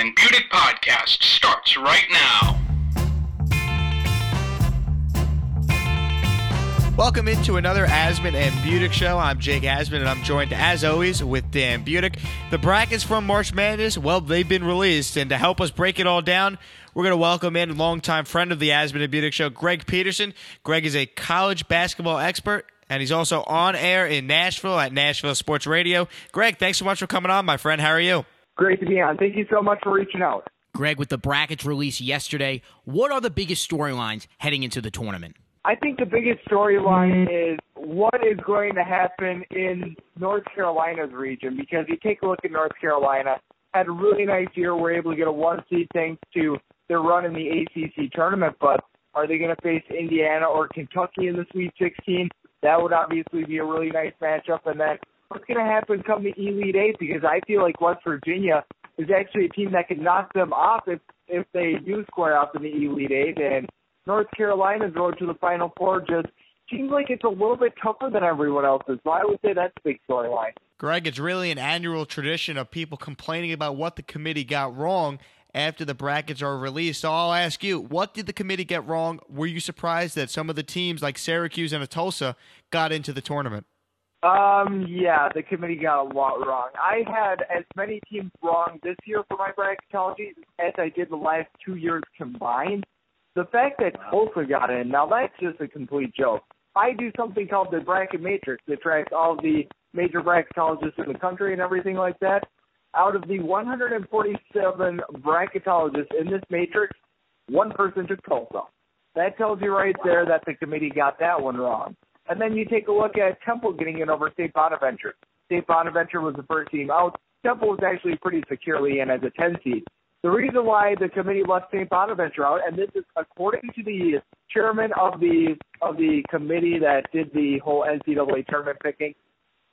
and Budick podcast starts right now. Welcome into another Asman and Budick show. I'm Jake Asman, and I'm joined, as always, with Dan Budick. The brackets from March Madness, well, they've been released, and to help us break it all down, we're going to welcome in longtime friend of the Asman and Budick show, Greg Peterson. Greg is a college basketball expert, and he's also on air in Nashville at Nashville Sports Radio. Greg, thanks so much for coming on, my friend. How are you? Great to be on. Thank you so much for reaching out. Greg, with the brackets released yesterday, what are the biggest storylines heading into the tournament? I think the biggest storyline is what is going to happen in North Carolina's region because you take a look at North Carolina, had a really nice year, were able to get a one seed thanks to their run in the ACC tournament, but are they going to face Indiana or Kentucky in the Sweet 16? That would obviously be a really nice matchup. And then what's going to happen come the Elite Eight? Because I feel like West Virginia is actually a team that can knock them off if if they do square up in the Elite Eight. And North Carolina's road to the Final Four just seems like it's a little bit tougher than everyone else's. So I would say that's a big storyline. Greg, it's really an annual tradition of people complaining about what the committee got wrong after the brackets are released. So I'll ask you, what did the committee get wrong? Were you surprised that some of the teams like Syracuse and Tulsa got into the tournament? Um, yeah, the committee got a lot wrong. I had as many teams wrong this year for my bracketology as I did the last two years combined. The fact that Tulsa got in, now that's just a complete joke. I do something called the bracket matrix that tracks all the major bracketologists in the country and everything like that. Out of the 147 bracketologists in this matrix, one person took Tulsa. That tells you right there that the committee got that one wrong. And then you take a look at Temple getting in over St. Bonaventure. St. Bonaventure was the first team out. Temple was actually pretty securely in as a 10 seed. The reason why the committee left St. Bonaventure out, and this is according to the chairman of the of the committee that did the whole NCAA tournament picking,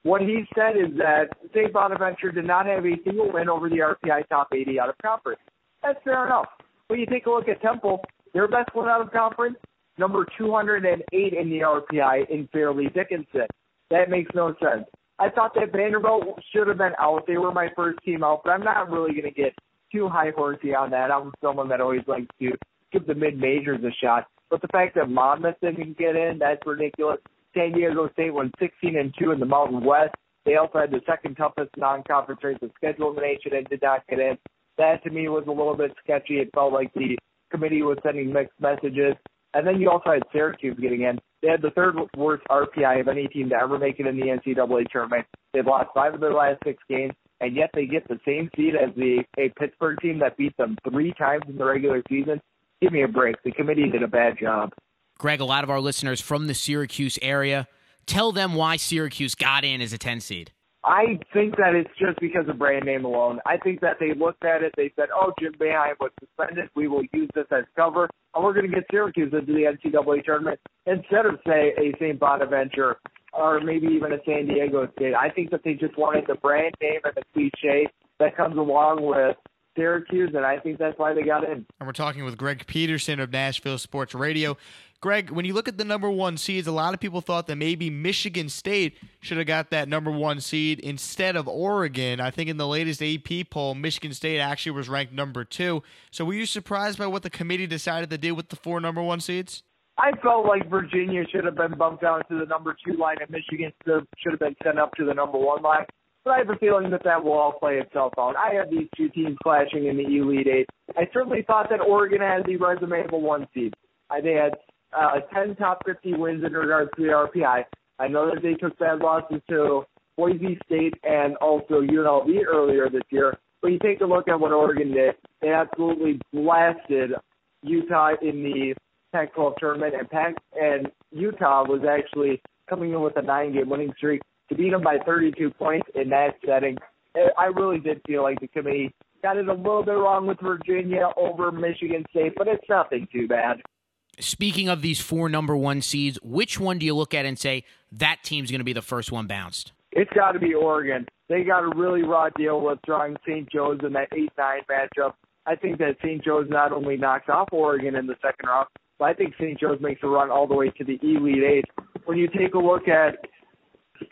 what he said is that St. Bonaventure did not have a single win over the RPI top 80 out of conference. That's fair enough. When you take a look at Temple, their best win out of conference, number 208 in the RPI in Fairleigh Dickinson. That makes no sense. I thought that Vanderbilt should have been out. They were my first team out, but I'm not really going to get too high horsey on that. I'm someone that always likes to give the mid majors a shot. But the fact that Monmouth didn't get in, that's ridiculous. San Diego State went 16 and 2 in the Mountain West. They also had the second toughest non-conference race of schedule in the nation and did not get in. That to me was a little bit sketchy. It felt like the committee was sending mixed messages. And then you also had Syracuse getting in. They had the third worst RPI of any team to ever make it in the NCAA tournament. They've lost five of their last six games and yet they get the same seed as the a Pittsburgh team that beat them three times in the regular season. Give me a break. The committee did a bad job. Greg, a lot of our listeners from the Syracuse area, tell them why Syracuse got in as a 10 seed. I think that it's just because of brand name alone. I think that they looked at it, they said, oh, Jim Boeheim was suspended. We will use this as cover, and we're going to get Syracuse into the NCAA tournament instead of, say, a St. Bonaventure or maybe even a San Diego State. I think that they just wanted the brand name and the cliche that comes along with Syracuse, and I think that's why they got in. And we're talking with Greg Peterson of Nashville Sports Radio. Greg, when you look at the number one seeds, a lot of people thought that maybe Michigan State should have got that number one seed instead of Oregon. I think in the latest AP poll, Michigan State actually was ranked number two. So were you surprised by what the committee decided to do with the four number one seeds? I felt like Virginia should have been bumped down to the number two line, and Michigan should have been sent up to the number one line. But I have a feeling that that will all play itself out. I have these two teams clashing in the Elite Eight. I certainly thought that Oregon had the resume of a one seed. They had uh, 10 top 50 wins in regards to the RPI. I know that they took bad losses to Boise State and also UNLV earlier this year. But you take a look at what Oregon did. They absolutely blasted Utah in the Pac-12 tournament, and Pac and Utah was actually coming in with a nine-game winning streak to beat them by 32 points in that setting. I really did feel like the committee got it a little bit wrong with Virginia over Michigan State, but it's nothing too bad. Speaking of these four number one seeds, which one do you look at and say that team's going to be the first one bounced? It's got to be Oregon. They got a really raw deal with drawing St. Joe's in that 8 9 matchup. I think that St. Joe's not only knocks off Oregon in the second round, but I think St. Joe's makes a run all the way to the Elite Eight. When you take a look at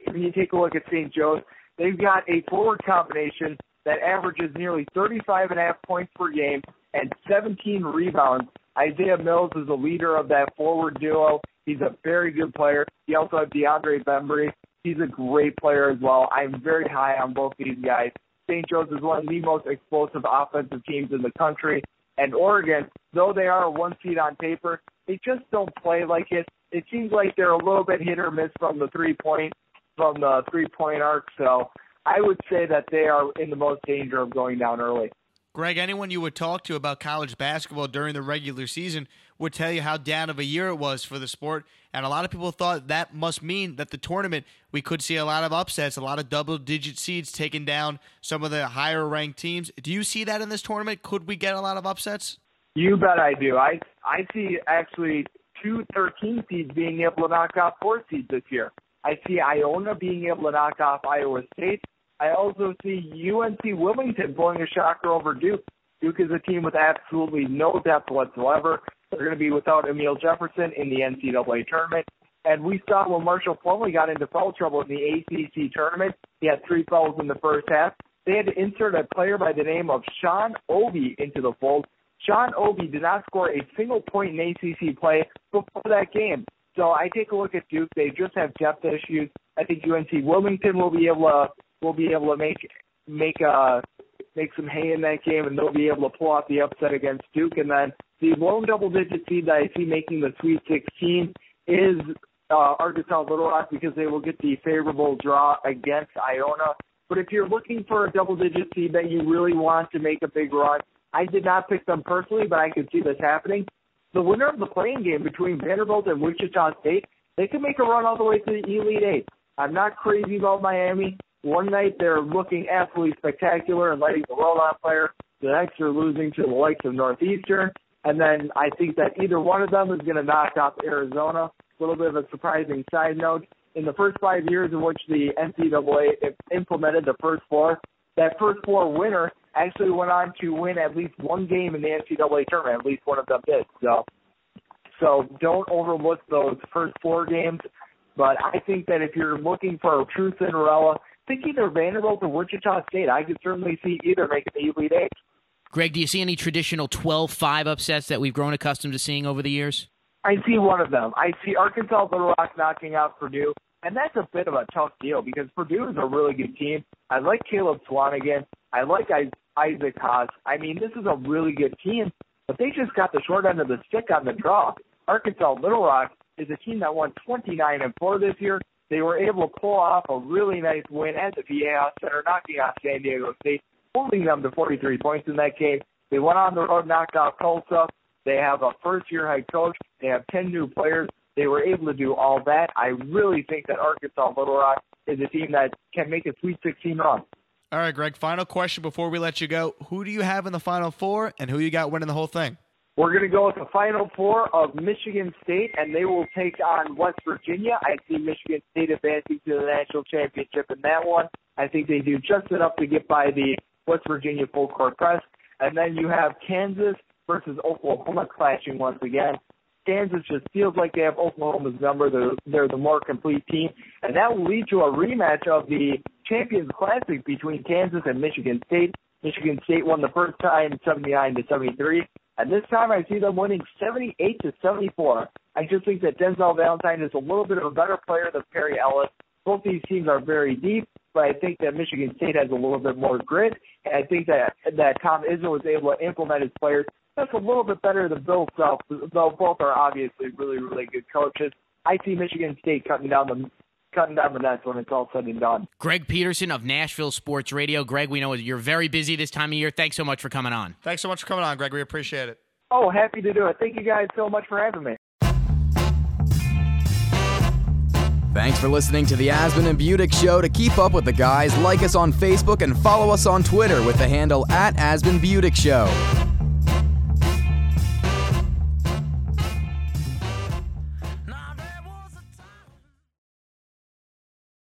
when you take a look at St. Joe's, they've got a forward combination that averages nearly 35 and a half points per game and 17 rebounds. Isaiah Miles is the leader of that forward duo. He's a very good player. You also have DeAndre Bembry. He's a great player as well. I'm very high on both these guys. St. Joe's is one of the most explosive offensive teams in the country. And Oregon, though they are a one seed on paper, they just don't play like it. It seems like they're a little bit hit or miss from the three point from the three point arc. So I would say that they are in the most danger of going down early. Greg, anyone you would talk to about college basketball during the regular season would tell you how down of a year it was for the sport. And a lot of people thought that must mean that the tournament, we could see a lot of upsets, a lot of double digit seeds taking down some of the higher ranked teams. Do you see that in this tournament? Could we get a lot of upsets? You bet I do. I I see actually two 13 seeds being able to knock off four seeds this year. I see Iona being able to knock off Iowa State. I also see UNC Wilmington pulling a shocker over Duke. Duke is a team with absolutely no depth whatsoever. They're going to be without Amile Jefferson in the NCAA tournament. And we saw when Marshall Plumlee got into foul trouble in the ACC tournament, he had three fouls in the first half. They had to insert a player by the name of Sean Obi into the fold. Sean Obi did not score a single point in ACC play before that game. So I take a look at Duke. They just have depth issues. I think UNC Wilmington will be able to will be able to make make uh make some hay in that game, and they'll be able to pull off the upset against Duke. And then the lone double digit seed that I see making the Sweet 16 is uh, Arkansas Little Rock because they will get the favorable draw against Iona. But if you're looking for a double digit seed that you really want to make a big run, I did not pick them personally, but I could see this happening. The winner of the play-in game between Vanderbilt and Wichita State, they could make a run all the way to the Elite Eight. I'm not crazy about Miami. One night they're looking absolutely spectacular and lighting the world on fire. The next they're losing to the likes of Northeastern. And then I think that either one of them is going to knock off Arizona. A little bit of a surprising side note. In the first five years in which the NCAA implemented the first four, that first four winner actually went on to win at least one game in the NCAA tournament. At least one of them did. So, so don't overlook those first four games. But I think that if you're looking for a true Cinderella, think either Vanderbilt or Wichita State. I could certainly see either making the Elite Eight. Greg, do you see any traditional 12-5 upsets that we've grown accustomed to seeing over the years? I see one of them. I see Arkansas Little Rock knocking out Purdue, and that's a bit of a tough deal because Purdue is a really good team. I like Caleb Swanigan. I like Isaac Haas. I mean, this is a really good team, but they just got the short end of the stick on the draw. Arkansas Little Rock is a team that won 29 and 4 this year. They were able to pull off a really nice win at the VA Center, knocking off San Diego State, holding them to 43 points in that game. They went on the road, knocked out Tulsa. They have a first-year head coach. They have 10 new players. They were able to do all that. I really think that Arkansas Little Rock is a team that can make a Sweet 16 run. All right, Greg. Final question before we let you go: Who do you have in the Final Four, and who you got winning the whole thing? We're going to go with the Final Four of Michigan State, and they will take on West Virginia. I see Michigan State advancing to the national championship in that one. I think they do just enough to get by the West Virginia full court press. And then you have Kansas versus Oklahoma clashing once again. Kansas just feels like they have Oklahoma's number. They're, they're the more complete team. And that will lead to a rematch of the Champions Classic between Kansas and Michigan State. Michigan State won the first time 79 to 73. And this time I see them winning 78 to 74. I just think that Denzel Valentine is a little bit of a better player than Perry Ellis. Both these teams are very deep, but I think that Michigan State has a little bit more grit. And I think that that Tom Izzo was able to implement his players that's a little bit better than Bill Self, though both are obviously really, really good coaches. I see Michigan State cutting down the cutting down the nets when it's all said and done. Greg Peterson of Nashville Sports Radio. Greg, we know you're very busy this time of year. Thanks so much for coming on. Thanks so much for coming on, Greg. We appreciate it. Oh, happy to do it. Thank you guys so much for having me. Thanks for listening to the Asman and Budick Show. To keep up with the guys, like us on Facebook and follow us on Twitter with the handle at Asman Budick Show.